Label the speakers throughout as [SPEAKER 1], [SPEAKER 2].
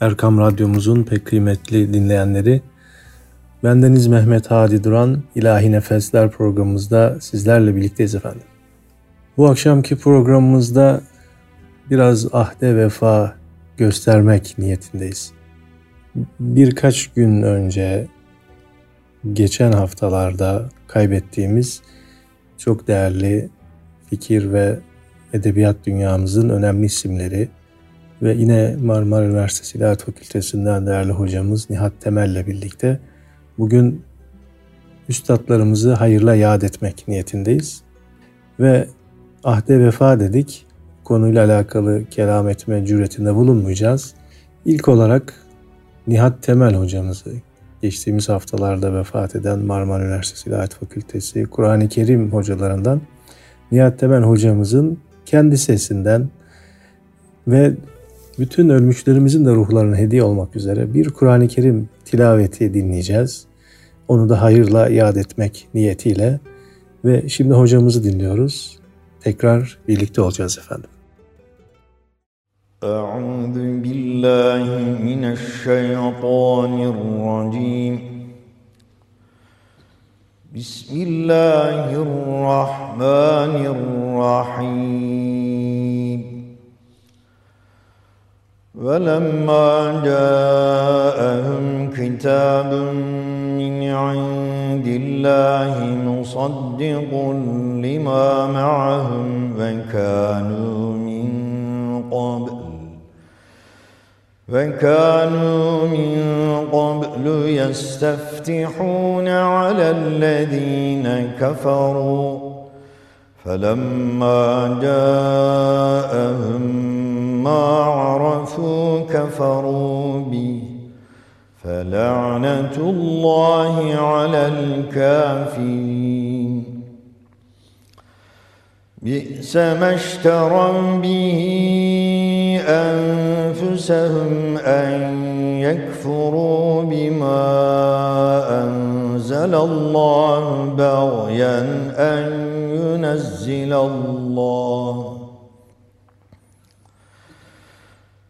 [SPEAKER 1] Erkam Radyomuzun pek kıymetli dinleyenleri. Bendeniz Mehmet Hadi Duran, İlahi Nefesler programımızda sizlerle birlikteyiz efendim. Bu akşamki programımızda biraz ahde vefa göstermek niyetindeyiz. Birkaç gün önce, geçen haftalarda kaybettiğimiz çok değerli fikir ve edebiyat dünyamızın önemli isimleri, ve yine Marmara Üniversitesi İlahiyat Fakültesinden değerli hocamız Nihat Temel'le birlikte bugün üstadlarımızı hayırla yad etmek niyetindeyiz. Ve ahde vefa dedik. Konuyla alakalı kelam etme cüretinde bulunmayacağız. İlk olarak Nihat Temel hocamızı geçtiğimiz haftalarda vefat eden Marmara Üniversitesi İlahiyat Fakültesi Kur'an-ı Kerim hocalarından Nihat Temel hocamızın kendi sesinden ve bütün ölmüşlerimizin de ruhlarına hediye olmak üzere bir Kur'an-ı Kerim tilaveti dinleyeceğiz. Onu da hayırla yad etmek niyetiyle ve şimdi hocamızı dinliyoruz. Tekrar birlikte olacağız efendim.
[SPEAKER 2] أعوذ بالله من الشيطان الرجيم بسم الله الرحمن الرحيم ولما جاءهم كتاب من عند الله مصدق لما معهم وكانوا من قبل وكانوا من قبل يستفتحون على الذين كفروا. فلما جاءهم ما عرفوا كفروا به فلعنة الله على الكافرين. بئس ما اشتروا به أنفسهم أن يكفروا بما أنزل الله بغيا أن ينزل الله.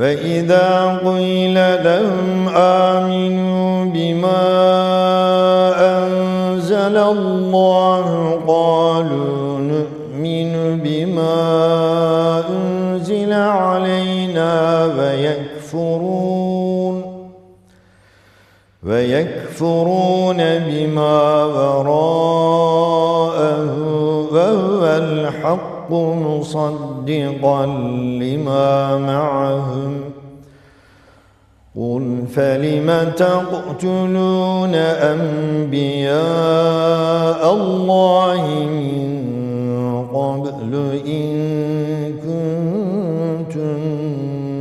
[SPEAKER 2] وإذا قيل لهم آمنوا بما أنزل الله قالوا نؤمن بما أنزل علينا ويكفرون ويكفرون بما وراءه وهو الحق الحق مصدقا لما معهم. قل فلم تقتلون أنبياء الله من قبل إن كنتم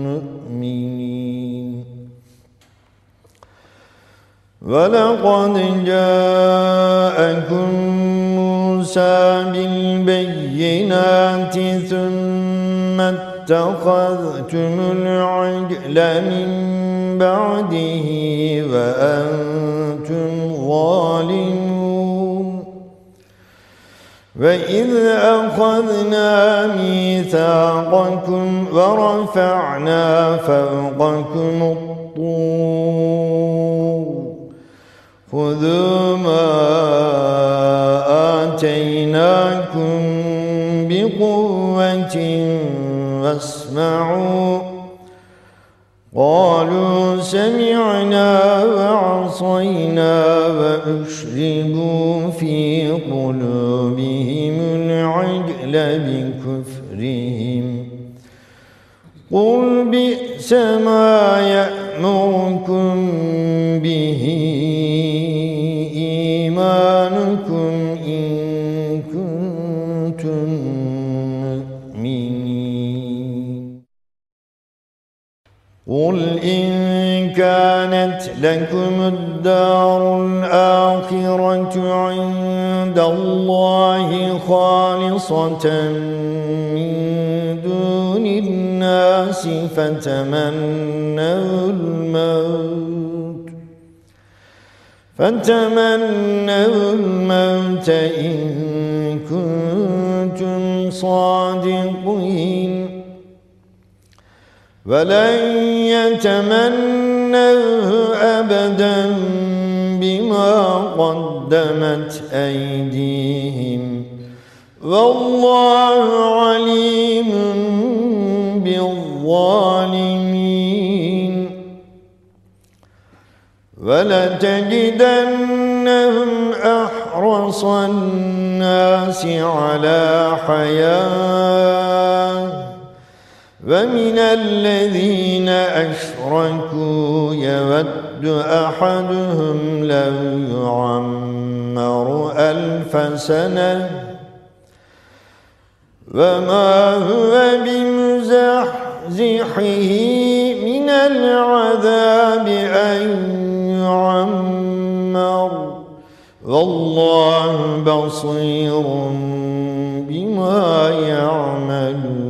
[SPEAKER 2] مؤمنين. ولقد جاءكم موسى بالبينات ثم اتخذتم العجل من بعده وأنتم ظالمون. وإذ أخذنا ميثاقكم ورفعنا فوقكم الطور. خذوا ما آتيناكم بقوة واسمعوا. قالوا سمعنا وعصينا وأشربوا في قلوبهم العجل بكفرهم. قل بئس ما يأمركم به قل إن كانت لكم الدار الآخرة عند الله خالصة من دون الناس فتمنوا الموت فتمنوا الموت إن كنتم صادقين ولن يتمنوه أبدا بما قدمت أيديهم. والله عليم بالظالمين. ولتجدنهم أحرص الناس على حياة. ومن الذين أشركوا يود أحدهم لو يعمر ألف سنة وما هو بمزحزحه من العذاب أن يعمر والله بصير بما يعملون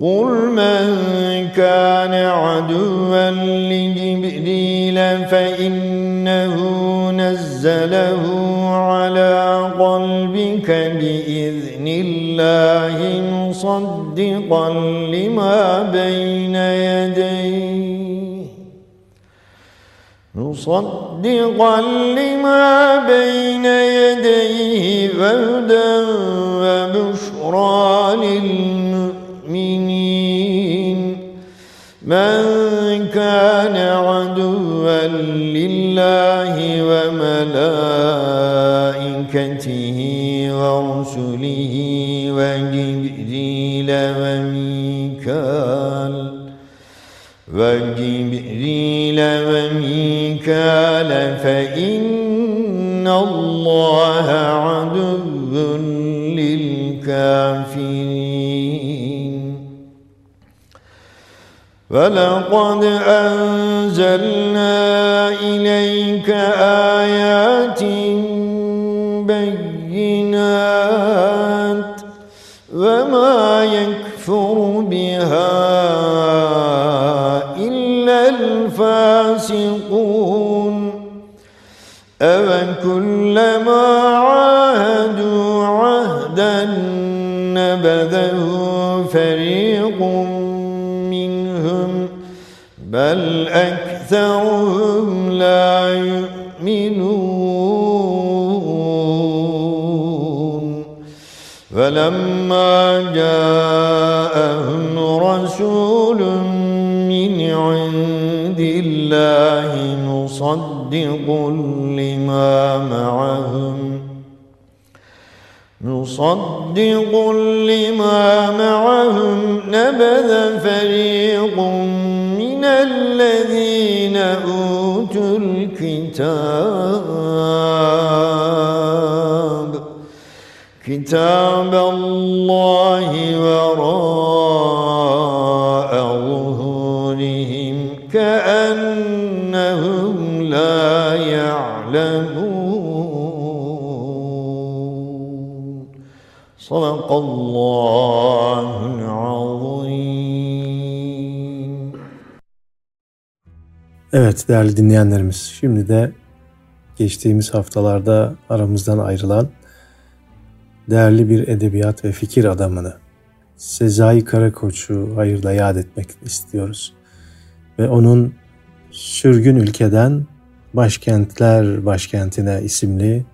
[SPEAKER 2] قل من كان عدوا لجبريل فإنه نزله على قلبك بإذن الله مصدقا لما بين يديه. مصدقا لما بين يديه وهدى وبشرى للمؤمنين. من كان عدوا لله وملائكته ورسله وجبريل وميكال وجبريل وميكال فإن الله عدو للكافرين. ولقد أنزلنا إليك آيات بينات وما يكفر بها إلا الفاسقون. أوكلما عاهدوا عهدا نبذه بل أكثرهم لا يؤمنون. فلما جاءهم رسول من عند الله مصدق لما معهم مصدق لما معهم نبذ فريق الذين أوتوا الكتاب كتاب الله وراء ظهورهم كأنهم لا يعلمون. صدق الله
[SPEAKER 1] Evet değerli dinleyenlerimiz şimdi de geçtiğimiz haftalarda aramızdan ayrılan değerli bir edebiyat ve fikir adamını Sezai Karakoç'u hayırla yad etmek istiyoruz. Ve onun Sürgün Ülkeden Başkentler Başkentine isimli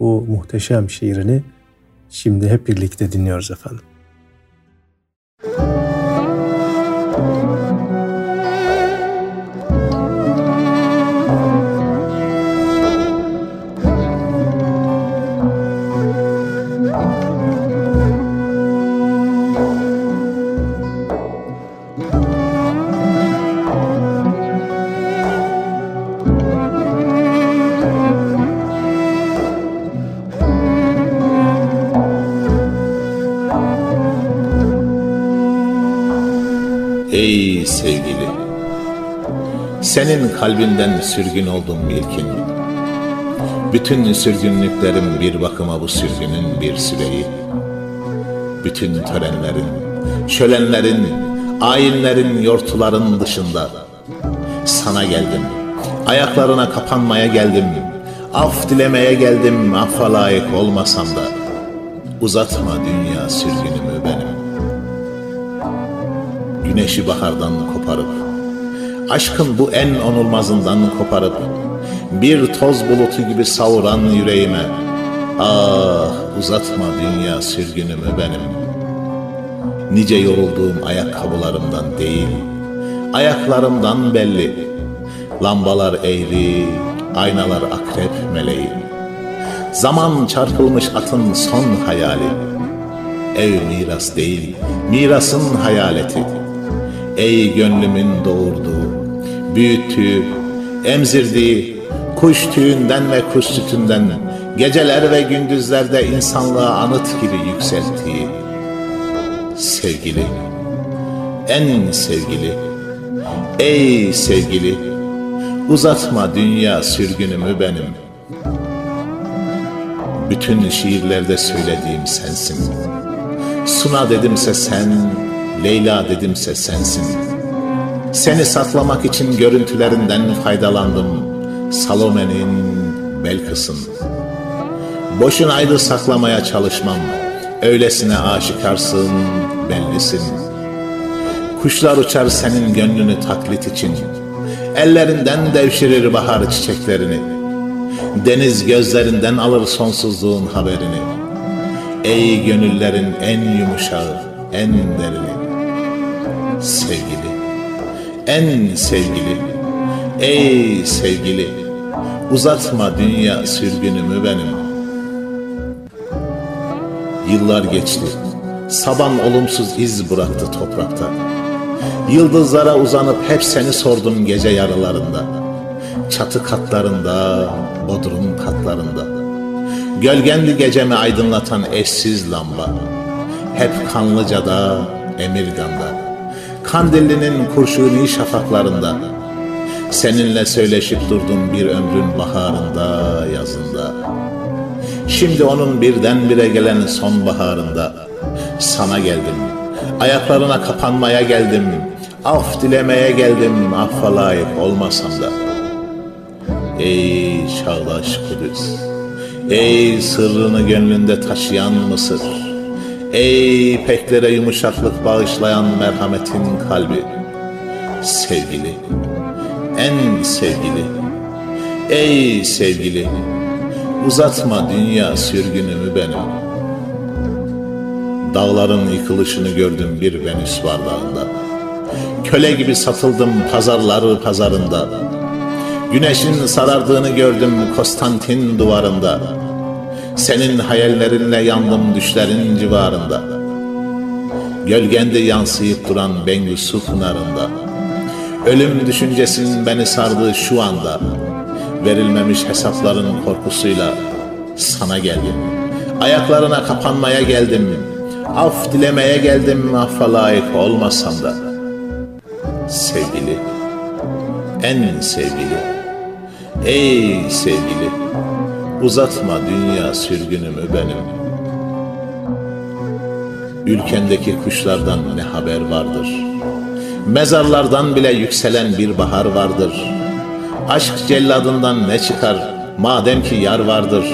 [SPEAKER 1] bu muhteşem şiirini şimdi hep birlikte dinliyoruz efendim.
[SPEAKER 3] Ey sevgili, senin kalbinden sürgün oldum ilkin. Bütün sürgünlüklerim bir bakıma bu sürgünün bir süreyi. Bütün törenlerin, şölenlerin, ayinlerin, yortuların dışında sana geldim. Ayaklarına kapanmaya geldim. Af dilemeye geldim. Affa layık olmasam da uzatma dünya sürgünümü. Güneşi bahardan koparıp aşkın bu en onulmazından koparıp bir toz bulutu gibi savuran yüreğime ah uzatma dünya sürgünümü benim. Nice yorulduğum ayakkabılarımdan değil, ayaklarımdan belli. Lambalar eğri, aynalar akrep meleği. Zaman çarpılmış atın son hayali. Ev miras değil, mirasın hayaleti. Ey gönlümün doğurduğu, büyüttüğü, emzirdiği, kuş tüyünden ve kuş sütünden, geceler ve gündüzlerde insanlığa anıt gibi yükselttiği, sevgili, en sevgili, ey sevgili, uzatma dünya sürgünümü benim. Bütün şiirlerde söylediğim sensin. Suna dedimse sen, Leyla dedimse sensin. Seni saklamak için görüntülerinden faydalandım. Salome'nin Belkıs'ın. Boşunaydı saklamaya çalışmam. Öylesine aşikarsın, bellisin. Kuşlar uçar senin gönlünü taklit için. Ellerinden devşirir bahar çiçeklerini. Deniz gözlerinden alır sonsuzluğun haberini. Ey gönüllerin en yumuşağı, en derini. Sevgili, en sevgili, ey sevgili, uzatma dünya sürgünümü benim. Yıllar geçti, saban olumsuz iz bıraktı toprakta. Yıldızlara uzanıp hep seni sordum gece yarılarında. Çatı katlarında, bodrum katlarında. Gölgendi gecemi aydınlatan eşsiz lamba. Hep Kanlıca'da, Emirgan'da. Kandilli'nin kurşuni şafaklarında. Seninle söyleşip durdum bir ömrün baharında, yazında. Şimdi onun birdenbire gelen sonbaharında sana geldim. Ayaklarına kapanmaya geldim. Af dilemeye geldim. Affa olmasam da. Ey çağdaş Kudüs. Ey sırrını gönlünde taşıyan Mısır. Ey peklere yumuşaklık bağışlayan merhametin kalbi. Sevgili. En sevgili. Ey sevgili. Uzatma dünya sürgünümü benim. Dağların yıkılışını gördüm bir Venüs bardağında. Köle gibi satıldım pazarları pazarında. Güneşin sarardığını gördüm Konstantin duvarında. Senin hayallerinle yandım düşlerin civarında. Gölgende yansıyıp duran Bengü su pınarında. Ölüm düşüncesinin beni sardığı şu anda. Verilmemiş hesapların korkusuyla sana geldim. Ayaklarına kapanmaya geldim. Af dilemeye geldim affa layık olmasam da. Sevgili, en sevgili, ey sevgili, uzatma dünya sürgünümü benim. Ülkendeki kuşlardan ne haber vardır? Mezarlardan bile yükselen bir bahar vardır. Aşk celladından ne çıkar madem ki yar vardır.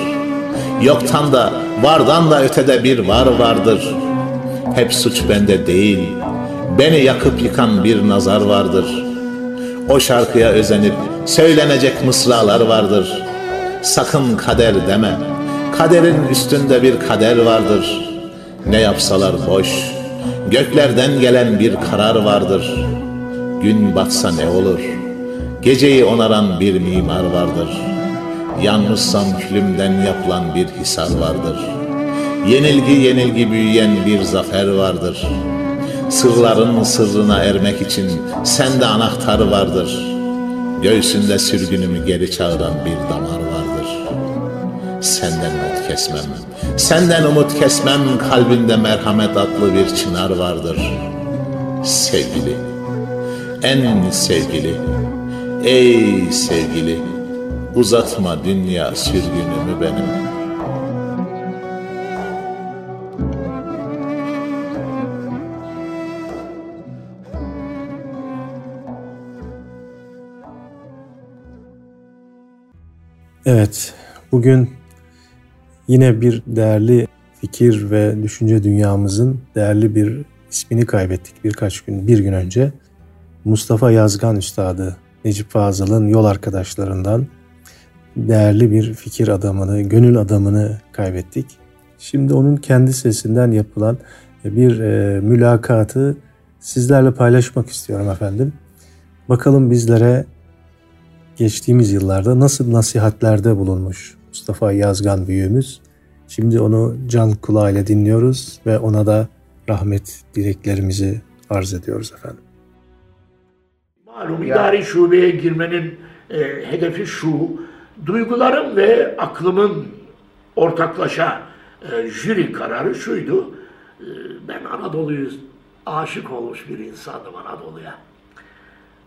[SPEAKER 3] Yoktan da vardan da ötede bir var vardır. Hep suç bende değil, beni yakıp yıkan bir nazar vardır. O şarkıya özenip söylenecek mısralar vardır. Sakın kader deme, kaderin üstünde bir kader vardır. Ne yapsalar boş, göklerden gelen bir karar vardır. Gün batsa ne olur, geceyi onaran bir mimar vardır. Yanmışsam külümden yapılan bir hisar vardır.'' Yenilgi yenilgi büyüyen bir zafer vardır. Sırların sırrına ermek için sende anahtar vardır. Göğsünde sürgünümü geri çağıran bir damar vardır. Senden umut kesmem, senden umut kesmem kalbinde merhamet adlı bir çınar vardır. Sevgili, en sevgili. Ey sevgili, uzatma dünya sürgünümü benim.
[SPEAKER 1] Evet, bugün yine bir değerli fikir ve düşünce dünyamızın değerli bir ismini kaybettik birkaç gün, bir gün önce. Mustafa Yazgan Üstadı, Necip Fazıl'ın yol arkadaşlarından değerli bir fikir adamını, gönül adamını kaybettik. Şimdi onun kendi sesinden yapılan bir e, mülakatı sizlerle paylaşmak istiyorum efendim. Bakalım bizlere geçtiğimiz yıllarda nasıl nasihatlerde bulunmuş Mustafa Yazgan büyüğümüz. Şimdi onu can kulağıyla dinliyoruz ve ona da rahmet dileklerimizi arz ediyoruz efendim.
[SPEAKER 4] Malum idari şubeye girmenin e, hedefi şu, duygularım ve aklımın ortaklaşa e, jüri kararı şuydu. E, ben Anadolu'yu aşık olmuş bir insandım Anadolu'ya.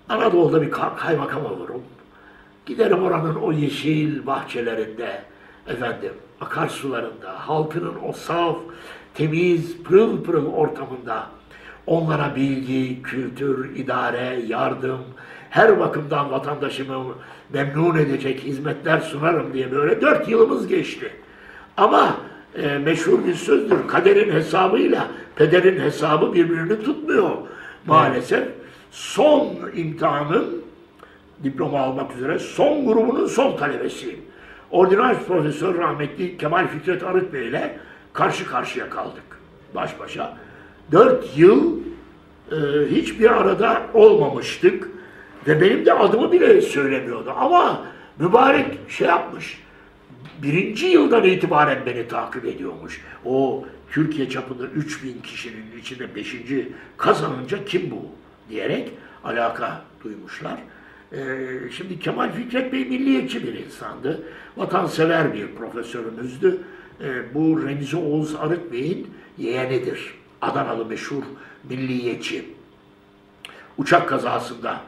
[SPEAKER 4] Anadolu'da bir kaymakam olurum. Giderim oranın o yeşil bahçelerinde, efendim, akarsularında, halkının o saf, temiz, pırıl pırıl ortamında onlara bilgi, kültür, idare, yardım, her bakımdan vatandaşımı memnun edecek hizmetler sunarım diye böyle dört yılımız geçti. Ama e, meşhur bir sözdür, kaderin hesabıyla pederin hesabı birbirini tutmuyor maalesef. Son imtihanın diploma almak üzere son grubunun son talebesiyim. Ordinal Profesör rahmetli Kemal Fikret Arık Bey ile karşı karşıya kaldık. Baş başa. Dört yıl e, hiçbir arada olmamıştık. Ve benim de adımı bile söylemiyordu. Ama mübarek şey yapmış. Birinci yıldan itibaren beni takip ediyormuş. O Türkiye çapında 3000 kişinin içinde beşinci kazanınca kim bu diyerek alaka duymuşlar. Ee, şimdi Kemal Fikret Bey milliyetçi bir insandı. Vatansever bir profesörümüzdü. Ee, bu Remzi Oğuz Arık Bey'in yeğenidir. Adanalı meşhur milliyetçi. Uçak kazasında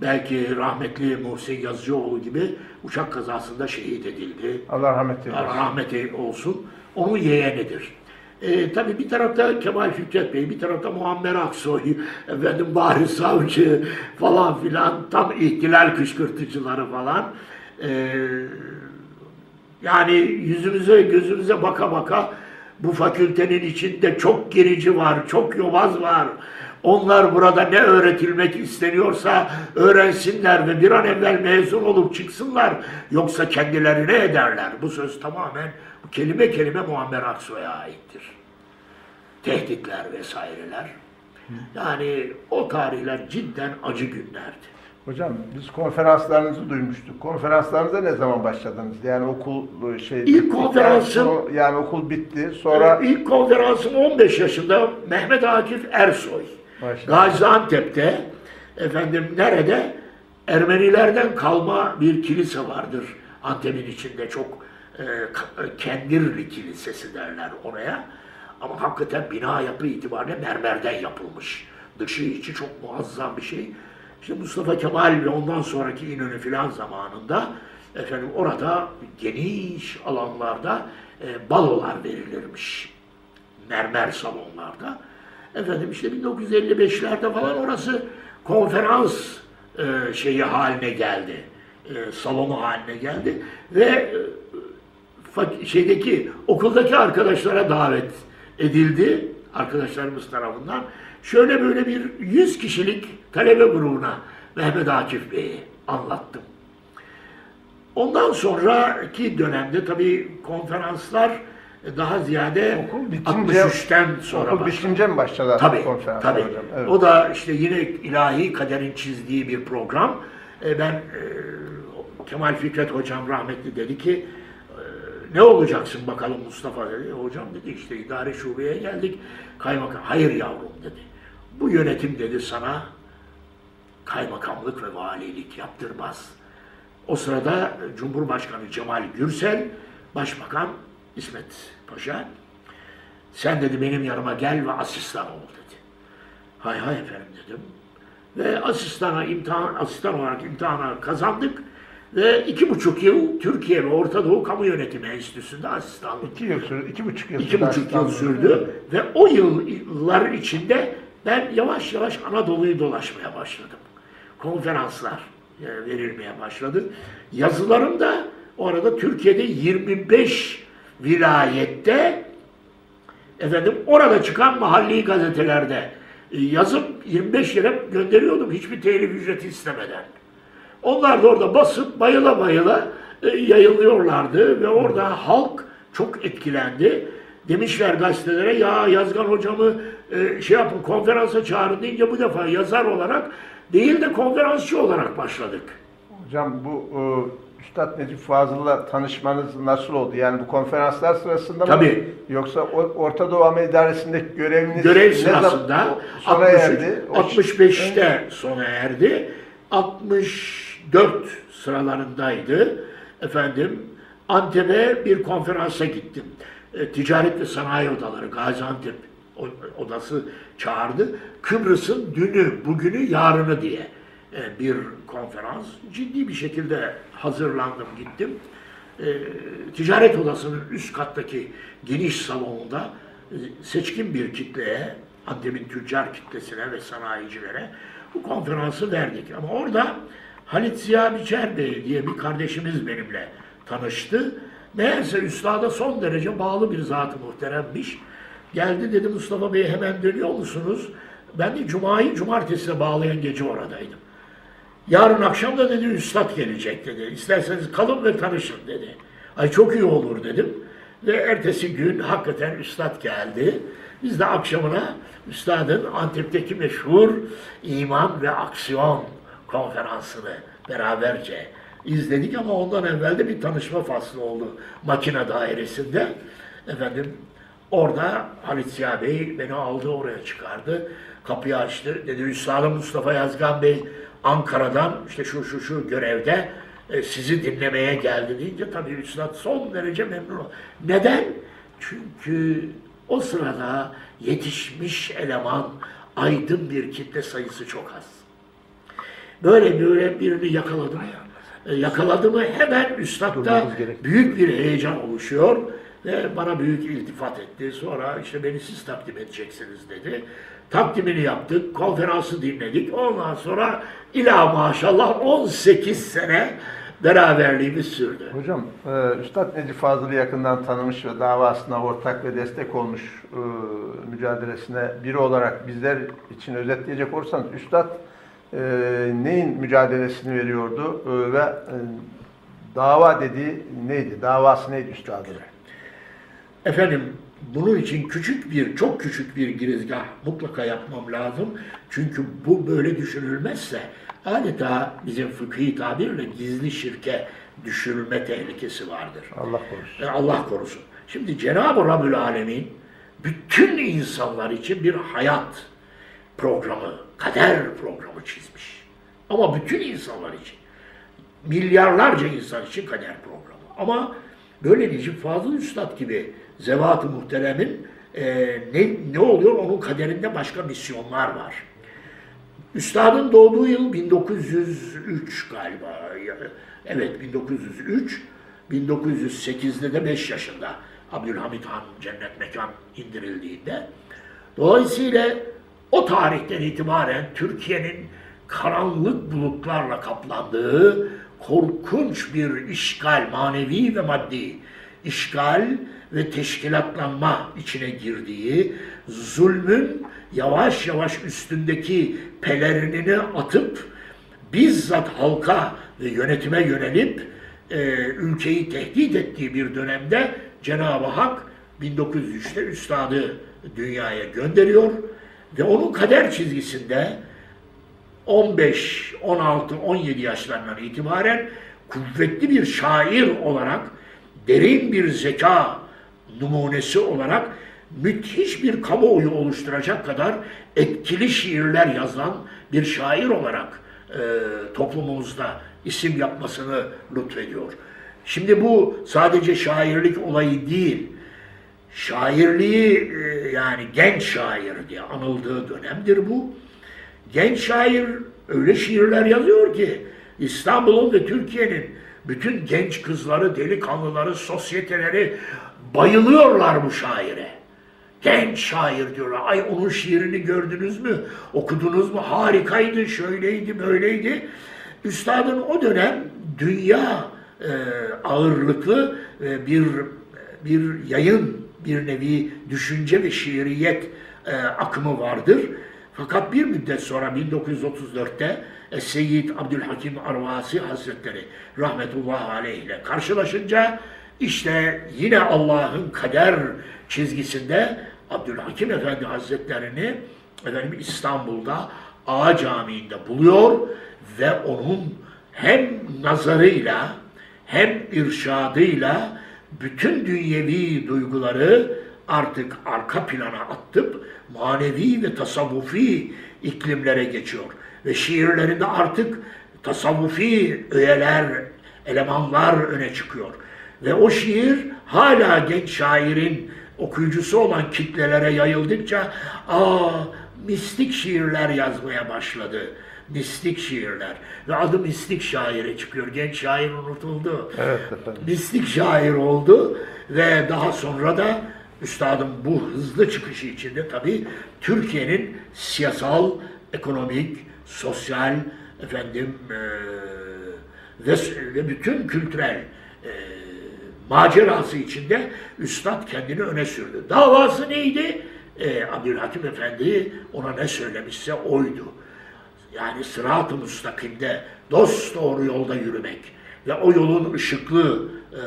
[SPEAKER 4] belki rahmetli Muhsin Yazıcıoğlu gibi uçak kazasında şehit edildi.
[SPEAKER 5] Allah rahmet eylesin.
[SPEAKER 4] Allah rahmeti olsun. Onun yeğenidir. E, tabii bir tarafta Kemal Fikret Bey, bir tarafta Muammer Aksoy, efendim Bahri Savcı falan filan, tam ihtilal kışkırtıcıları falan. E, yani yüzümüze, gözümüze baka baka bu fakültenin içinde çok gerici var, çok yobaz var. Onlar burada ne öğretilmek isteniyorsa öğrensinler ve bir an evvel mezun olup çıksınlar. Yoksa kendileri ne ederler? Bu söz tamamen kelime kelime Muammer Aksoy'a aittir. Tehditler vesaireler. Yani o tarihler cidden acı günlerdi.
[SPEAKER 5] Hocam biz konferanslarınızı duymuştuk. Konferanslarınıza ne zaman başladınız? Yani okul şey
[SPEAKER 4] İlk konferansım-
[SPEAKER 5] sonra- yani okul bitti. Sonra
[SPEAKER 4] İlk konferansım 15 yaşında Mehmet Akif Ersoy.
[SPEAKER 5] Maşallah.
[SPEAKER 4] Gaziantep'te efendim nerede Ermenilerden kalma bir kilise vardır. Antep'in içinde çok Kendirli Kilisesi derler oraya. Ama hakikaten bina yapı itibariyle mermerden yapılmış. Dışı içi çok muazzam bir şey. İşte Mustafa Kemal ve ondan sonraki İnönü filan zamanında efendim orada geniş alanlarda e, balolar verilirmiş mermer salonlarda. Efendim işte 1955'lerde falan orası konferans e, şeyi haline geldi. E, salonu haline geldi ve e, şeydeki okuldaki arkadaşlara davet edildi arkadaşlarımız tarafından. Şöyle böyle bir 100 kişilik talebe grubuna Mehmet Akif Bey'i anlattım. Ondan sonraki dönemde tabii konferanslar daha ziyade
[SPEAKER 5] Okul bitince-
[SPEAKER 4] 63'ten sonra
[SPEAKER 5] okul bitince mi başladı
[SPEAKER 4] Tabii,
[SPEAKER 5] konferans
[SPEAKER 4] tabii.
[SPEAKER 5] hocam? Evet.
[SPEAKER 4] O da işte yine ilahi kaderin çizdiği bir program. E, ben e, Kemal Fikret hocam rahmetli dedi ki ne olacaksın bakalım Mustafa dedi. Hocam dedi işte idare şubeye geldik. Kaymakam hayır yavrum dedi. Bu yönetim dedi sana kaymakamlık ve valilik yaptırmaz. O sırada Cumhurbaşkanı Cemal Gürsel, Başbakan İsmet Paşa, sen dedi benim yanıma gel ve asistan ol dedi. Hay hay efendim dedim. ve asistana imtihan, asistan olarak imtihana kazandık. Ve iki buçuk yıl Türkiye ve Orta Doğu Kamu Yönetimi Enstitüsü'nde asistanlık
[SPEAKER 5] İki yıl sürdü, iki buçuk yıl
[SPEAKER 4] İki
[SPEAKER 5] sürdü
[SPEAKER 4] buçuk yıl sürdü ve o yıllar içinde ben yavaş yavaş Anadolu'yu dolaşmaya başladım. Konferanslar e, verilmeye başladı. Yazılarım da o arada Türkiye'de 25 vilayette efendim orada çıkan mahalli gazetelerde e, yazıp 25 yere gönderiyordum hiçbir telif ücreti istemeden. Onlar da orada basıp bayıla bayıla e, yayılıyorlardı ve orada halk çok etkilendi. Demişler gazetelere ya Yazgan hocamı e, şey yapın konferansa çağırın deyince bu defa yazar olarak değil de konferansçı olarak başladık.
[SPEAKER 5] Hocam bu e, Üstad Necip Fazıl'la tanışmanız nasıl oldu? Yani bu konferanslar sırasında mı?
[SPEAKER 4] Tabii.
[SPEAKER 5] Yoksa o- Orta Doğu Ama İdaresi'ndeki göreviniz
[SPEAKER 4] Görev
[SPEAKER 5] ne zaman-
[SPEAKER 4] sırasında
[SPEAKER 5] o- sona
[SPEAKER 4] 63
[SPEAKER 5] erdi? O-
[SPEAKER 4] 65'te sona erdi. 64 sıralarındaydı. Efendim Antep'e bir konferansa gittim. E, Ticaret ve Sanayi Odaları Gaziantep odası çağırdı. Kıbrıs'ın dünü, bugünü, yarını diye e, bir konferans. Ciddi bir şekilde hazırlandım, gittim. E, ticaret odasının üst kattaki geniş salonunda seçkin bir kitleye, Antep'in tüccar kitlesine ve sanayicilere bu konferansı verdik. Ama orada Halit Ziya Biçer diye bir kardeşimiz benimle tanıştı. Meğerse üstada son derece bağlı bir zat-ı muhteremmiş. Geldi dedi Mustafa Bey hemen dönüyor musunuz? Ben de Cuma'yı cumartesine bağlayan gece oradaydım. Yarın akşam da dedi üstad gelecek dedi. İsterseniz kalın ve tanışın dedi. Ay çok iyi olur dedim. Ve ertesi gün hakikaten üstad geldi. Biz de akşamına üstadın Antep'teki meşhur iman ve aksiyon konferansını beraberce izledik ama ondan evvel de bir tanışma faslı oldu makine dairesinde. Efendim Orada Halit Ziya Bey beni aldı oraya çıkardı. Kapıyı açtı. Dedi Üstadım Mustafa Yazgan Bey Ankara'dan işte şu şu şu görevde e, sizi dinlemeye geldi deyince tabii Üstad son derece memnun oldu. Neden? Çünkü o sırada yetişmiş eleman aydın bir kitle sayısı çok az. Böyle böyle birini yakaladım. E, yakaladı mı hemen üstadda büyük bir heyecan oluşuyor ve bana büyük iltifat etti. Sonra işte beni siz takdim edeceksiniz dedi. Takdimini yaptık, konferansı dinledik. Ondan sonra ila maşallah 18 sene beraberliğimiz sürdü.
[SPEAKER 5] Hocam, e, Üstad Necip Fazıl'ı yakından tanımış ve davasına ortak ve destek olmuş e, mücadelesine biri olarak bizler için özetleyecek olursanız Üstad e, neyin mücadelesini veriyordu e, ve e, dava dediği neydi? Davası neydi Üstad'ın?
[SPEAKER 4] Efendim bunun için küçük bir, çok küçük bir girizgah mutlaka yapmam lazım. Çünkü bu böyle düşünülmezse adeta bizim fıkhi tabirle gizli şirke düşürülme tehlikesi vardır.
[SPEAKER 5] Allah korusun.
[SPEAKER 4] E, Allah korusun. Şimdi Cenab-ı Rabbül Alemin bütün insanlar için bir hayat programı, kader programı çizmiş. Ama bütün insanlar için. Milyarlarca insan için kader programı. Ama böyle Necip Fazıl Üstad gibi zevat-ı muhteremin e, ne, ne oluyor? Onun kaderinde başka misyonlar var. Üstadın doğduğu yıl 1903 galiba. Evet 1903. 1908'de de 5 yaşında Abdülhamit Han cennet mekan indirildiğinde. Dolayısıyla o tarihten itibaren Türkiye'nin karanlık bulutlarla kaplandığı korkunç bir işgal, manevi ve maddi işgal ve teşkilatlanma içine girdiği, zulmün yavaş yavaş üstündeki pelerinini atıp bizzat halka ve yönetime yönelip e, ülkeyi tehdit ettiği bir dönemde Cenab-ı Hak 1903'te üstadı dünyaya gönderiyor ve onun kader çizgisinde 15, 16, 17 yaşlarından itibaren kuvvetli bir şair olarak, derin bir zeka numunesi olarak müthiş bir kamuoyu oluşturacak kadar etkili şiirler yazan bir şair olarak e, toplumumuzda isim yapmasını lütfediyor. Şimdi bu sadece şairlik olayı değil, şairliği e, yani genç şair diye anıldığı dönemdir bu. genç şair öyle şiirler yazıyor ki İstanbul'un ve Türkiye'nin bütün genç kızları, delikanlıları, sosyeteleri bayılıyorlar bu şaire. Genç şair diyorlar. Ay onun şiirini gördünüz mü? Okudunuz mu? Harikaydı, şöyleydi, böyleydi. Üstadın o dönem dünya e, ağırlıklı e, bir bir yayın, bir nevi düşünce ve şiiriyet e, akımı vardır. Fakat bir müddet sonra 1934'te e, Seyyid Abdülhakim Arvasi Hazretleri rahmetullahi aleyh ile karşılaşınca işte yine Allah'ın kader çizgisinde Abdülhakim Efendi Hazretlerini efendim İstanbul'da Ağa Camii'nde buluyor ve onun hem nazarıyla hem irşadıyla bütün dünyevi duyguları artık arka plana attıp manevi ve tasavvufi iklimlere geçiyor. Ve şiirlerinde artık tasavvufi öğeler, elemanlar öne çıkıyor. Ve o şiir hala genç şairin okuyucusu olan kitlelere yayıldıkça aa mistik şiirler yazmaya başladı. Mistik şiirler. Ve adı mistik şaire çıkıyor. Genç şair unutuldu.
[SPEAKER 5] Evet efendim.
[SPEAKER 4] Mistik şair oldu ve daha sonra da üstadım bu hızlı çıkışı içinde tabii Türkiye'nin siyasal, ekonomik, sosyal efendim eee, ve, ve bütün kültürel eee, macerası içinde üstad kendini öne sürdü. Davası neydi? Eee Abdülhakim Efendi ona ne söylemişse oydu. Yani sırat-ı müstakimde dost doğru yolda yürümek ve o yolun ışıklı e,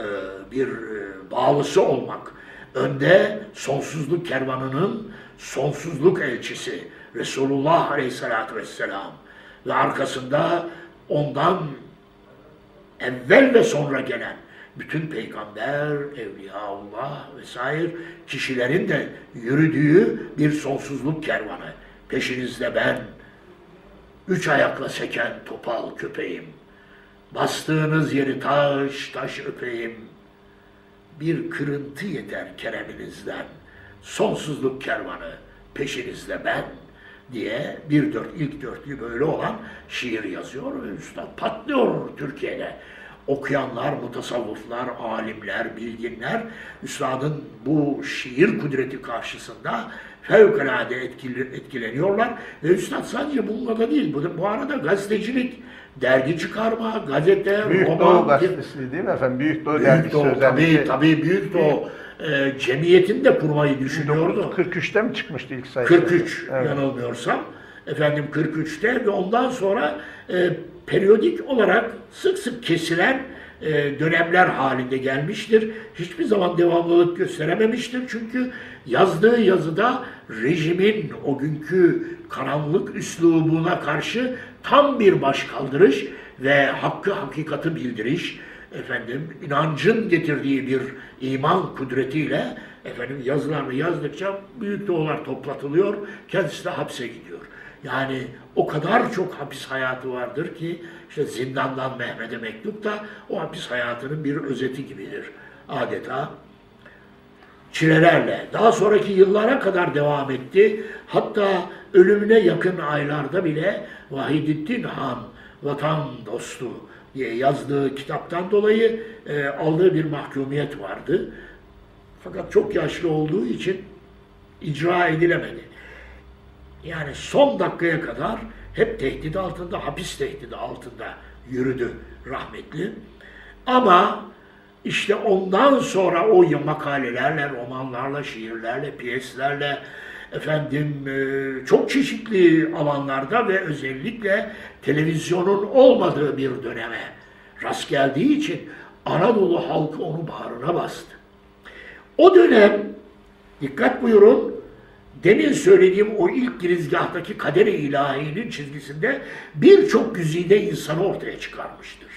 [SPEAKER 4] bir e, bağlısı olmak. Önde sonsuzluk kervanının sonsuzluk elçisi Resulullah Aleyhisselatü Vesselam ve arkasında ondan evvel ve sonra gelen bütün peygamber, evliyaullah vesaire kişilerin de yürüdüğü bir sonsuzluk kervanı. Peşinizde ben, üç ayakla seken topal köpeğim. Bastığınız yeri taş taş öpeyim. Bir kırıntı yeter kereminizden. Sonsuzluk kervanı peşinizde ben diye bir dört, ilk dörtlü böyle olan şiir yazıyor ve üstad patlıyor Türkiye'de. Okuyanlar, mutasavvıflar, alimler, bilginler üstadın bu şiir kudreti karşısında fevkalade etkileniyorlar. Ve üstad sadece bununla da değil, bu, bu arada gazetecilik, dergi çıkarma, gazete,
[SPEAKER 5] Büyük
[SPEAKER 4] roman,
[SPEAKER 5] Doğu Gazetesi değil mi efendim? Büyük Doğu
[SPEAKER 4] Büyük
[SPEAKER 5] Dergisi
[SPEAKER 4] Doğu, tabii,
[SPEAKER 5] özellikle.
[SPEAKER 4] tabii Büyük Doğu e, cemiyetini de kurmayı düşünüyordu.
[SPEAKER 5] 1943'te mi çıkmıştı ilk sayısı?
[SPEAKER 4] 43
[SPEAKER 5] Evet.
[SPEAKER 4] yanılmıyorsam. Efendim 43'te ve ondan sonra e, periyodik olarak sık sık kesilen e, dönemler halinde gelmiştir. Hiçbir zaman devamlılık gösterememiştir. Çünkü yazdığı yazıda rejimin o günkü karanlık üslubuna karşı tam bir başkaldırış ve hakkı hakikati bildiriş, efendim inancın getirdiği bir iman kudretiyle efendim yazılarını yazdıkça büyük doğular toplatılıyor, kendisi de hapse gidiyor. Yani o kadar çok hapis hayatı vardır ki işte zindandan Mehmet'e mektup da o hapis hayatının bir özeti gibidir. Adeta çilelerle daha sonraki yıllara kadar devam etti. Hatta ölümüne yakın aylarda bile Vahidettin Han vatan dostu diye yazdığı kitaptan dolayı e, aldığı bir mahkumiyet vardı. Fakat çok yaşlı olduğu için icra edilemedi. Yani son dakikaya kadar hep tehdit altında, hapis tehdidi altında yürüdü rahmetli. Ama işte ondan sonra o makalelerle, romanlarla, şiirlerle, piyeslerle, efendim e, çok çeşitli alanlarda ve özellikle televizyonun olmadığı bir döneme rast geldiği için Anadolu halkı onu bağrına bastı. O dönem dikkat buyurun demin söylediğim o ilk girizgahtaki kader-i ilahinin çizgisinde birçok güzide insanı ortaya çıkarmıştır.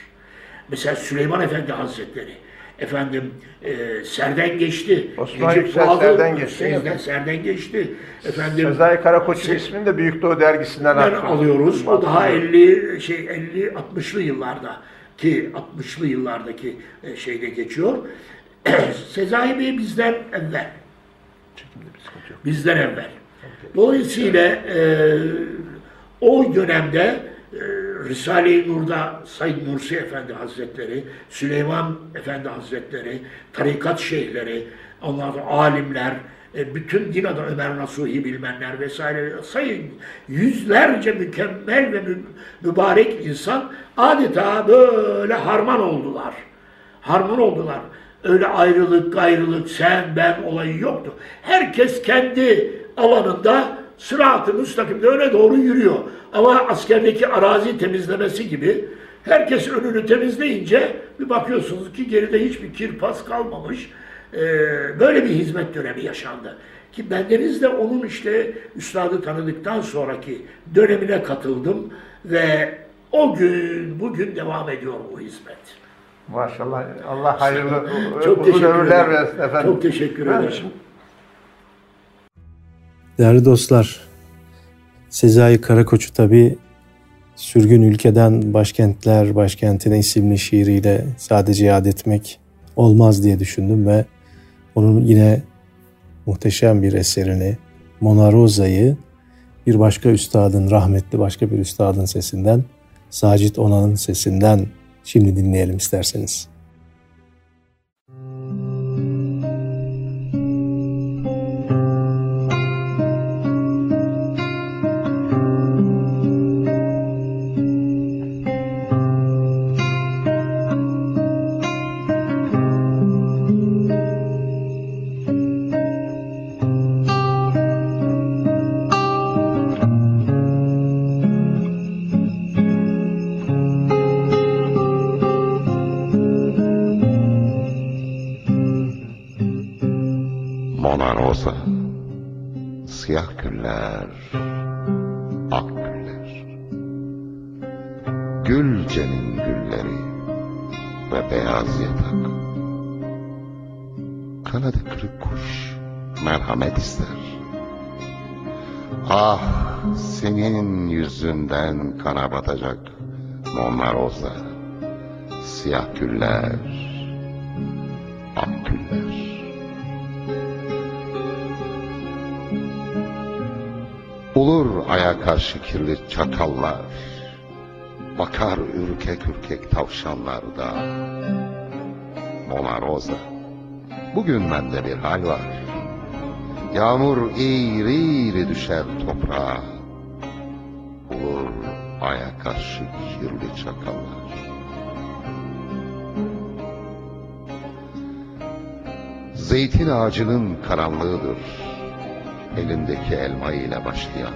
[SPEAKER 4] Mesela Süleyman Efendi Hazretleri, efendim e, Serden geçti.
[SPEAKER 5] Osman
[SPEAKER 4] Necip
[SPEAKER 5] Yüksel
[SPEAKER 4] Fazıl,
[SPEAKER 5] Serden geçti.
[SPEAKER 4] Serden, Serden geçti. Efendim,
[SPEAKER 5] Sezai Karakoç'un
[SPEAKER 4] Se-
[SPEAKER 5] ismini de Büyük Doğu Dergisi'nden
[SPEAKER 4] alıyoruz. O daha 50 şey 50 60'lı yıllarda ki 60'lı yıllardaki e, şeyde geçiyor. Sezai Bey bizden evvel. Bizden evvel. Dolayısıyla e, o dönemde e, Risale-i Nur'da Said Nursi Efendi Hazretleri, Süleyman Efendi Hazretleri, tarikat şeyhleri, sonra alimler, e, bütün din adamı Ömer Nasuhi bilmenler vesaire sayın yüzlerce mükemmel ve mü- mübarek insan adeta böyle harman oldular. Harman oldular. Öyle ayrılık, gayrılık, sen, ben olayı yoktu. Herkes kendi alanında sırat-ı müstakimde öne doğru yürüyor. Ama askerdeki arazi temizlemesi gibi herkes önünü temizleyince bir bakıyorsunuz ki geride hiçbir kirpas kalmamış. Ee, böyle bir hizmet dönemi yaşandı. Ki bendeniz de onun işte üstadı tanıdıktan sonraki dönemine katıldım ve o gün bugün devam ediyor bu hizmet.
[SPEAKER 5] Maşallah. Allah hayırlı
[SPEAKER 4] Çok
[SPEAKER 5] uzun
[SPEAKER 4] teşekkür
[SPEAKER 5] ömürler
[SPEAKER 4] ederim.
[SPEAKER 5] versin efendim.
[SPEAKER 4] Çok teşekkür ederim.
[SPEAKER 1] Değerli dostlar, Sezai Karakoç'u tabi sürgün ülkeden başkentler başkentine isimli şiiriyle sadece yad etmek olmaz diye düşündüm ve onun yine muhteşem bir eserini Mona Rosa'yı bir başka üstadın, rahmetli başka bir üstadın sesinden, Sacit Onan'ın sesinden şimdi dinleyelim isterseniz.
[SPEAKER 6] Yüzünden kana batacak Mona Rosa Siyah güller Ak güller. Olur aya karşı kirli çakallar Bakar ürkek ürkek tavşanlarda. Mona Rosa Bugün bende bir hal var. Yağmur eğri eğri düşer toprağa aya karşı kirli çakallar Zeytin ağacının karanlığıdır elindeki elma ile başlayan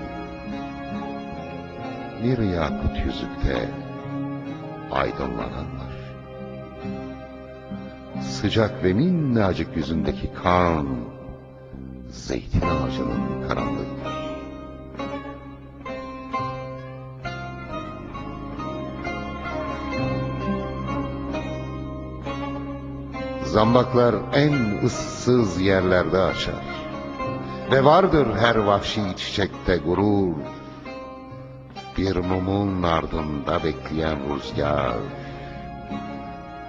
[SPEAKER 6] bir yakut yüzükte aydınlananlar. Sıcak ve minnacık yüzündeki kan zeytin ağacının karanlığıdır. Zambaklar en ıssız yerlerde açar. Ve vardır her vahşi çiçekte gurur. Bir mumun ardında bekleyen rüzgar.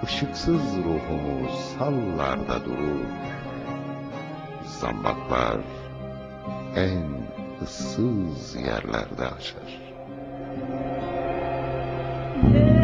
[SPEAKER 6] Işıksız ruhumuz sallarda durur. Zambaklar en ıssız yerlerde açar. Ellerin,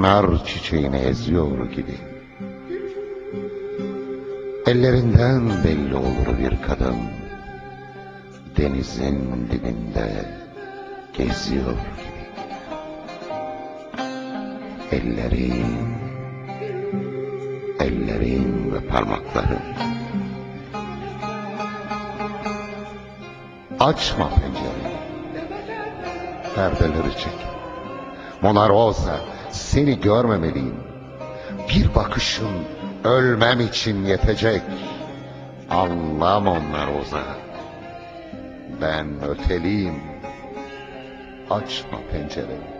[SPEAKER 6] bir nar çiçeğini eziyor gibi. Ellerinden belli olur bir kadın denizin dibinde geziyor gibi. Ellerin, ellerin ve parmakların Açma pencereyi. Perdeleri çek. Mona Rosa seni görmemeliyim. Bir bakışın ölmem için yetecek. Anlam onlar oza. Ben öteliyim. Açma pencereni.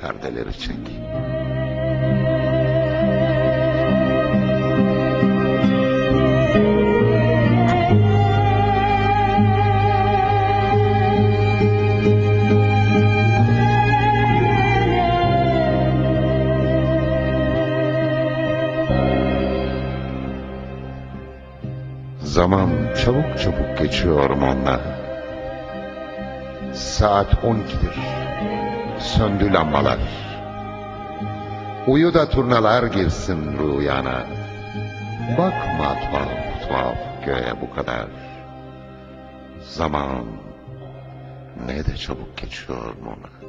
[SPEAKER 6] Perdeleri çek. Geçiyor onunla. Saat 12'dir. Söndü lambalar. Uyu da turnalar girsin rüyana. Bakma tuhaf tuhaf göğe bu kadar. Zaman ne de çabuk geçiyor ona.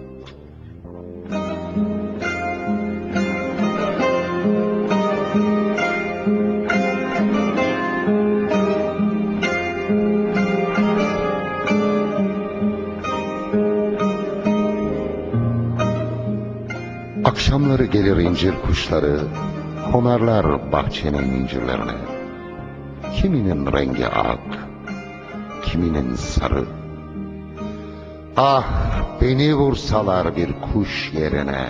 [SPEAKER 6] Kuşları, konarlar bahçenin incirlerine. Kiminin rengi ak, kiminin sarı. Ah beni vursalar bir kuş yerine.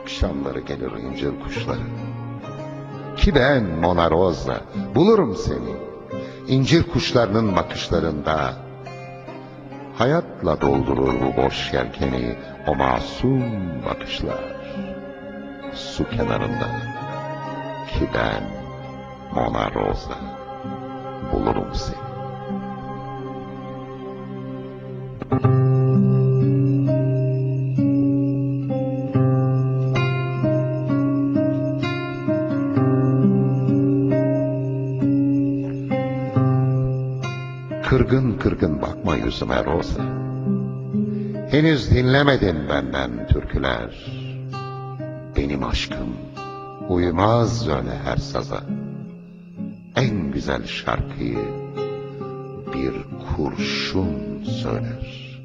[SPEAKER 6] Akşamları gelir incir kuşları. Ki ben Mona Rosa bulurum seni. İncir kuşlarının bakışlarında. Hayatla doldurur bu boş yelkeni o masum bakışlar. Su kenarında ki ben Mona Rosa bulurum seni. Kırgın kırgın bakma yüzüme Rosa. Henüz dinlemedin benden türküler. Benim aşkım uymaz öyle her saza. En güzel şarkıyı bir kurşun söyler.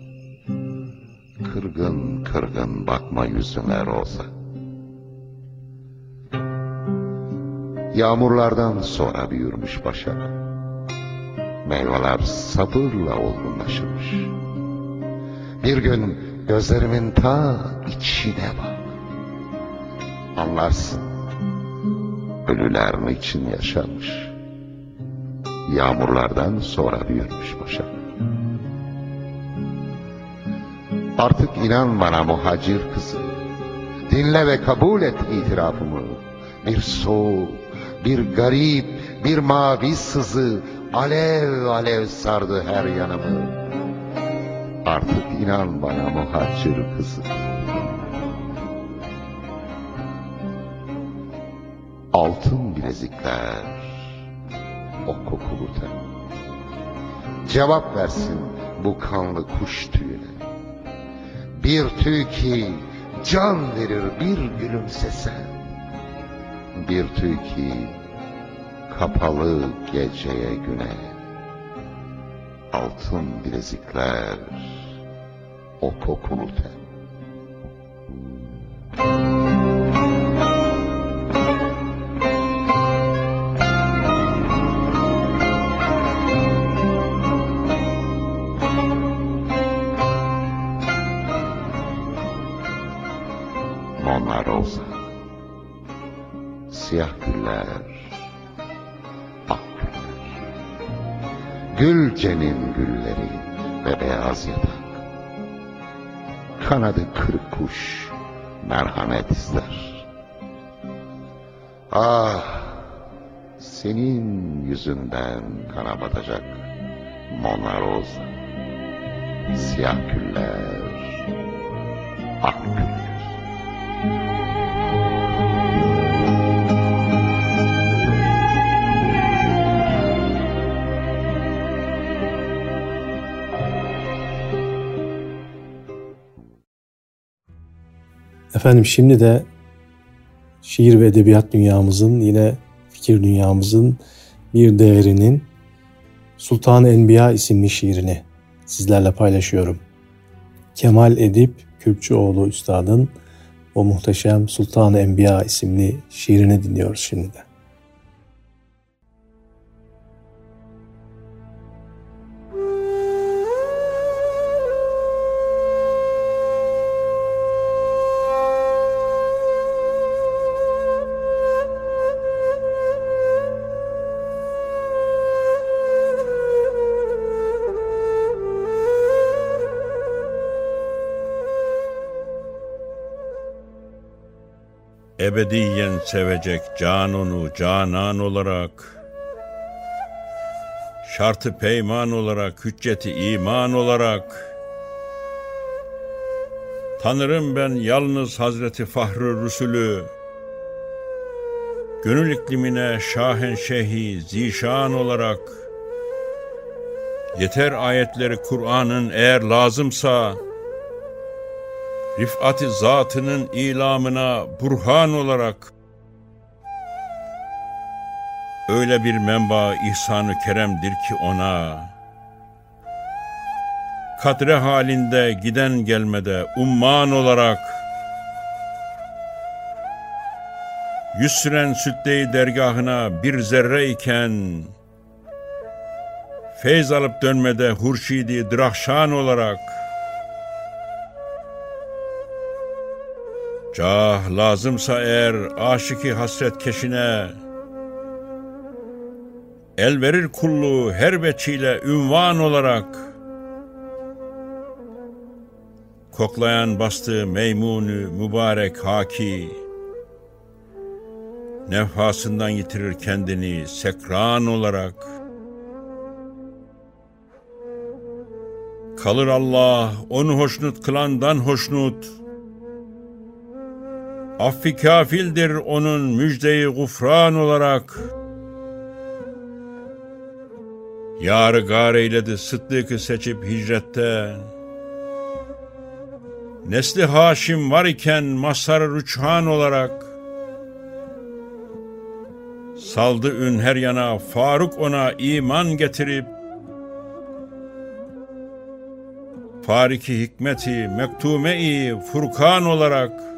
[SPEAKER 6] Kırgın kırgın bakma yüzüme Rosa. Yağmurlardan sonra büyürmüş başak. Meyveler sabırla olgunlaşırmış. Bir gün gözlerimin ta içine bak. Anlarsın. Ölüler mi için yaşarmış. Yağmurlardan sonra büyürmüş başak. Artık inan bana muhacir kızı. Dinle ve kabul et itirafımı. Bir soğuk, bir garip, bir mavi sızı alev alev sardı her yanımı. Artık inan bana muhacir kızı. Altın bilezikler, o kokulu ten. Cevap versin bu kanlı kuş tüyüne. Bir tüy ki can verir bir gülümsesen. Bir tüy ki kapalı geceye güne. Altın bilezikler, o kokulu ten. Mona Siyah güller Ak güller. Gülcenin gülleri ve beyaz yatak. Kanadı kırık kuş merhamet ister. Ah senin yüzünden kana batacak Mona Rosa. Siyah güller Ak güller
[SPEAKER 1] Efendim şimdi de şiir ve edebiyat dünyamızın yine fikir dünyamızın bir değerinin Sultan Enbiya isimli şiirini sizlerle paylaşıyorum. Kemal Edip Kürkçüoğlu Üstad'ın o muhteşem Sultan-ı Enbiya isimli şiirini dinliyoruz şimdi de.
[SPEAKER 7] Ebediyen sevecek can onu canan olarak, şartı peyman olarak, hücceti iman olarak, tanırım ben yalnız Hazreti Fahri Resulü, gönül iklimine şahen şehi zişan olarak, yeter ayetleri Kur'an'ın eğer lazımsa, rifati zatının ilamına burhan olarak öyle bir menba ihsanı keremdir ki ona kadre halinde giden gelmede umman olarak yüz süren südde dergahına bir zerre iken feyz alıp dönmede hurşidi drahşan olarak Cah lazımsa eğer aşıki hasret keşine El verir kullu her veçiyle ünvan olarak Koklayan bastı meymunu mübarek haki Nefhasından yitirir kendini sekran olarak. Kalır Allah onu hoşnut kılandan hoşnut Affi kafildir onun müjdeyi gufran olarak. Yarı gar eyledi Sıddık'ı seçip hicrette. Nesli Haşim var iken mazhar rüçhan olarak. Saldı ün her yana Faruk ona iman getirip. Fariki hikmeti mektume-i Furkan olarak.''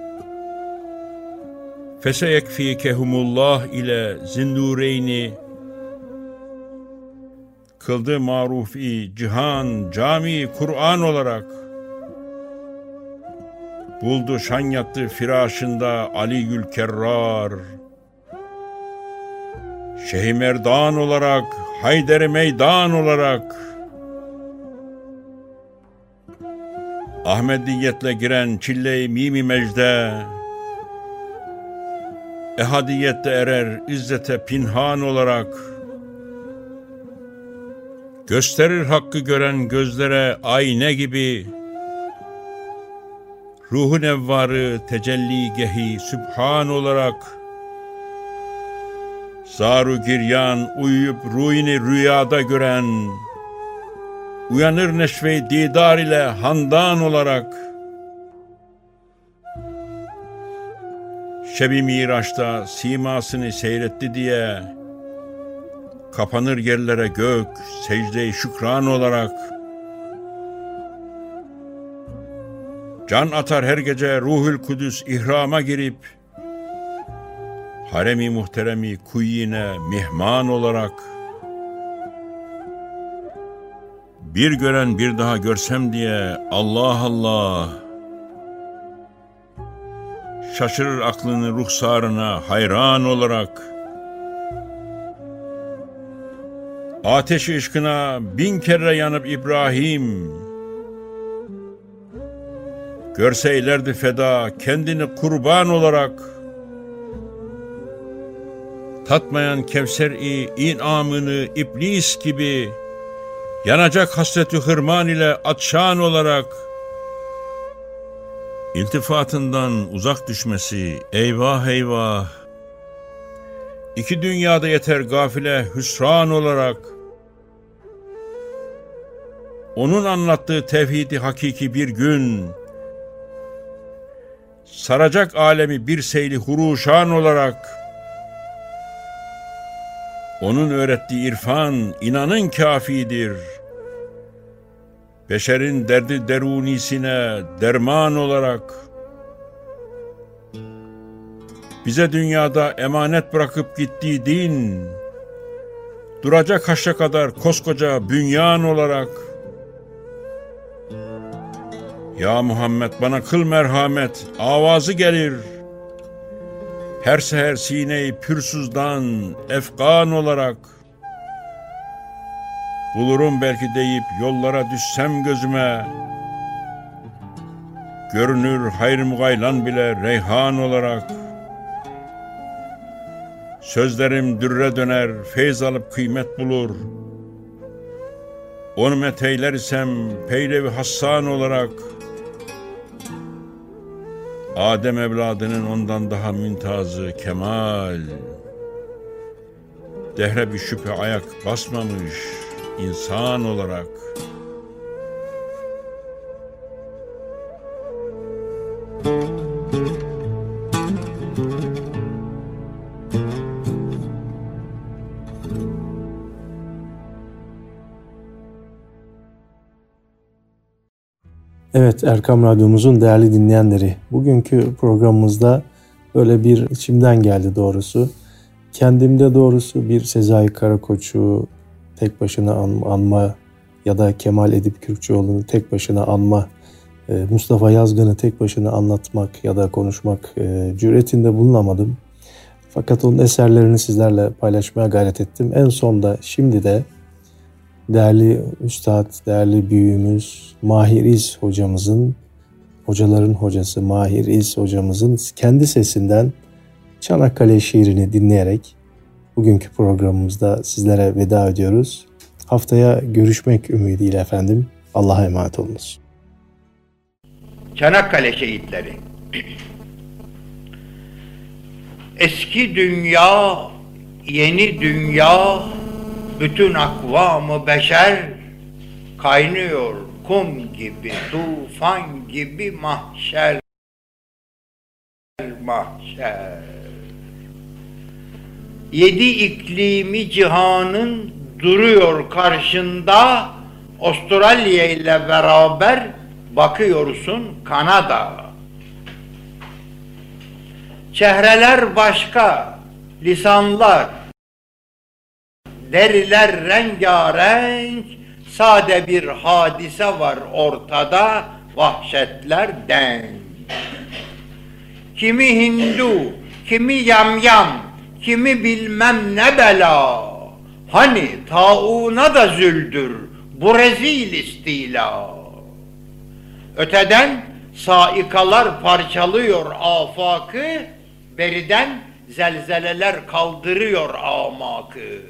[SPEAKER 7] Feseyekfikehumullah ile zindureyni kıldı marufi cihan cami Kur'an olarak. Buldu şan yattı firasında Ali Gül Kerrar. Şeyh Merdan olarak Hayder Meydan olarak. Ahmediyetle giren çille mimi mecde ehadiyette erer izzete pinhan olarak. Gösterir hakkı gören gözlere ayne gibi. Ruhun evvarı tecelli gehi sübhan olarak. Zaru giryan uyuyup ruhini rüyada gören uyanır neşve didar ile handan olarak Şebi Miraç'ta simasını seyretti diye kapanır yerlere gök secde şükran olarak. Can atar her gece ruhül kudüs ihrama girip Haremi muhteremi kuyine mihman olarak. Bir gören bir daha görsem diye Allah Allah şaşırır aklını ruhsarına hayran olarak. Ateş ışkına bin kere yanıp İbrahim, Görseylerdi feda kendini kurban olarak. Tatmayan Kevser-i inamını iblis gibi, Yanacak hasreti hırman ile atşan olarak.'' İltifatından uzak düşmesi eyvah eyvah. İki dünyada yeter gafile hüsran olarak. Onun anlattığı tevhidi hakiki bir gün saracak alemi bir seyli huruşan olarak onun öğrettiği irfan inanın kafidir. Beşerin derdi derunisine derman olarak. Bize dünyada emanet bırakıp gittiği din duracak haşa kadar koskoca bünyan olarak. Ya Muhammed bana kıl merhamet avazı gelir. Her seher sineyi pürsüzdan efkan olarak Bulurum belki deyip yollara düşsem gözüme. Görünür hayır mugaylan bile reyhan olarak. Sözlerim dürre döner, feyz alıp kıymet bulur. Onu meteyler isem peyrevi Hassan olarak. Adem evladının ondan daha müntazı kemal. Dehre bir şüphe ayak basmamış insan olarak
[SPEAKER 1] Evet Erkam Radyomuzun değerli dinleyenleri, bugünkü programımızda böyle bir içimden geldi doğrusu. Kendimde doğrusu bir Sezai Karakoç'u tek başına an, anma ya da Kemal Edip Kürkçüoğlu'nu tek başına anma, e, Mustafa Yazgan'ı tek başına anlatmak ya da konuşmak e, cüretinde bulunamadım. Fakat onun eserlerini sizlerle paylaşmaya gayret ettim. En son da şimdi de değerli üstad, değerli büyüğümüz Mahir İz hocamızın, hocaların hocası Mahir İz hocamızın kendi sesinden Çanakkale şiirini dinleyerek bugünkü programımızda sizlere veda ediyoruz. Haftaya görüşmek ümidiyle efendim. Allah'a emanet olunuz.
[SPEAKER 8] Çanakkale şehitleri. Eski dünya, yeni dünya, bütün akvamı beşer kaynıyor kum gibi, tufan gibi mahşer. Mahşer. Yedi iklimi cihanın duruyor karşında. Avustralya ile beraber bakıyorsun Kanada. Çehreler başka, lisanlar, deriler rengarenk, sade bir hadise var ortada, vahşetler denk. Kimi Hindu, kimi yamyam, kimi bilmem ne bela. Hani tauna da züldür, bu rezil istila. Öteden saikalar parçalıyor afakı, beriden zelzeleler kaldırıyor amakı.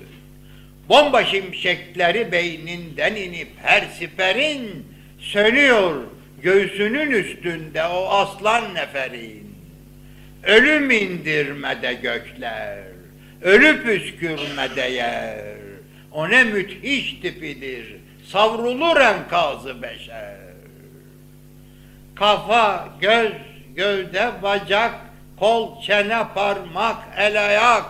[SPEAKER 8] Bomba şimşekleri beyninden inip her siperin sönüyor göğsünün üstünde o aslan neferin. Ölüm indirmede gökler, ölü püskürmede yer. O ne müthiş tipidir, savrulur enkazı beşer. Kafa, göz, gövde, bacak, kol, çene, parmak, el ayak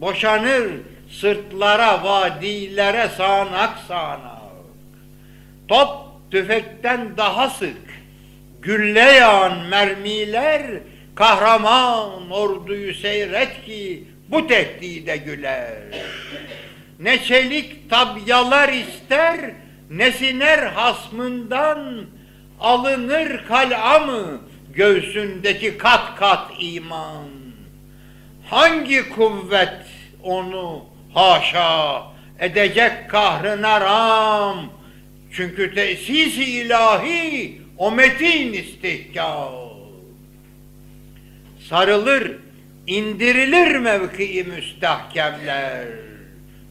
[SPEAKER 8] boşanır sırtlara, vadilere sağanak sağanak. Top tüfekten daha sık, gülle yağan mermiler, kahraman orduyu seyret ki bu tehdide güler. Ne çelik tabyalar ister, ne siner hasmından, alınır kal'a mı göğsündeki kat kat iman? Hangi kuvvet onu haşa edecek kahrına ram? Çünkü tesisi ilahi o metin istihkam. Sarılır, indirilir mevkii müstahkemler.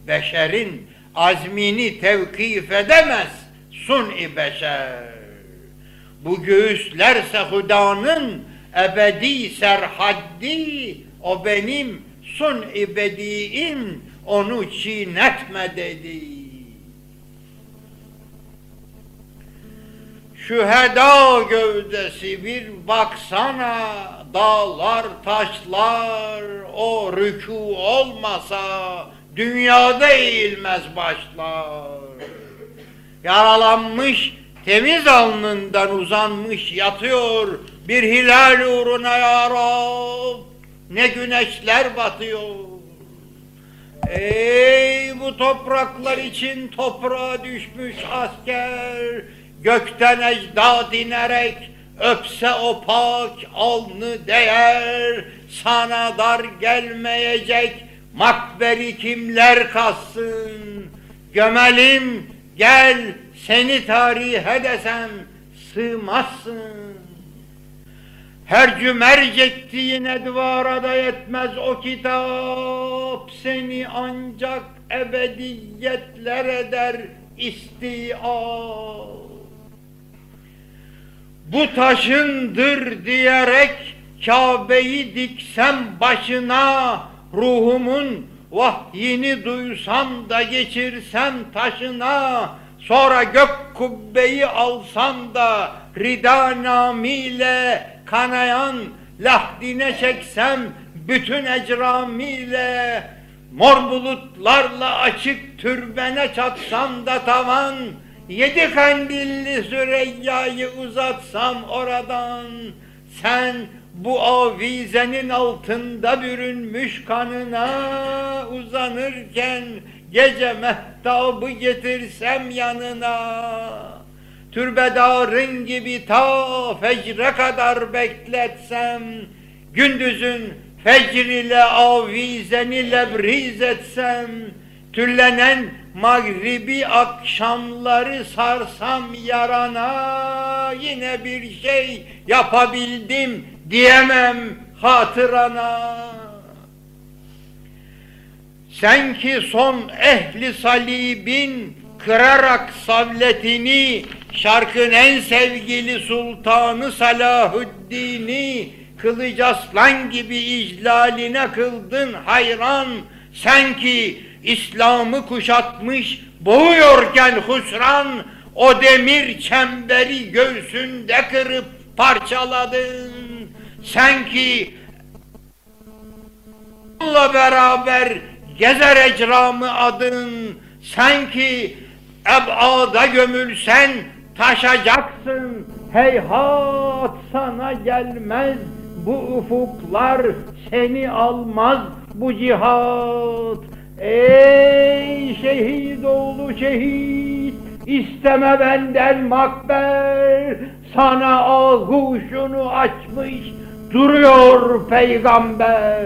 [SPEAKER 8] Beşerin azmini tevkif edemez sun-i beşer. Bu göğüslerse hudanın ebedi serhaddi, o benim sun-i bediim, onu çiğnetme dedi. Şüheda gövdesi bir baksana, dağlar taşlar, o rükû olmasa, dünyada eğilmez başlar. Yaralanmış temiz alnından uzanmış yatıyor bir hilal uğruna ya. Ne güneşler batıyor. Ey bu topraklar için toprağa düşmüş asker, gökten ecdad inerek öpse o pak alnı değer, sana dar gelmeyecek makberi kimler kassın? Gömelim gel seni tarihe desem sığmazsın. Her cümerc ettiğin edvara da yetmez o kitap. Seni ancak ebediyetler eder istiab. Bu taşındır diyerek Kabe'yi diksem başına ruhumun vahyini duysam da geçirsem taşına sonra gök kubbeyi alsam da rida namiyle kanayan lahdine çeksem bütün ecramiyle mor bulutlarla açık türbene çatsam da tavan yedi kandilli Süreyya'yı uzatsam oradan sen bu avizenin altında bürünmüş kanına uzanırken gece mehtabı getirsem yanına. Türbedarın gibi ta fecre kadar bekletsem gündüzün fecr ile avizeni lebriz etsem tüllenen mağribi akşamları sarsam yarana yine bir şey yapabildim diyemem hatırana. Sen ki son ehli salibin kırarak savletini, şarkın en sevgili sultanı Salahuddin'i, kılıç aslan gibi iclaline kıldın hayran, sen ki İslam'ı kuşatmış boğuyorken husran, o demir çemberi göğsünde kırıp parçaladın. Sen ki Allah beraber gezer ecramı adın, sen ki ebada gömülsen taşacaksın, heyhat sana gelmez bu ufuklar, seni almaz bu cihat. Ey şehit oğlu şehit, isteme benden makber, sana ağuşunu açmış duruyor peygamber.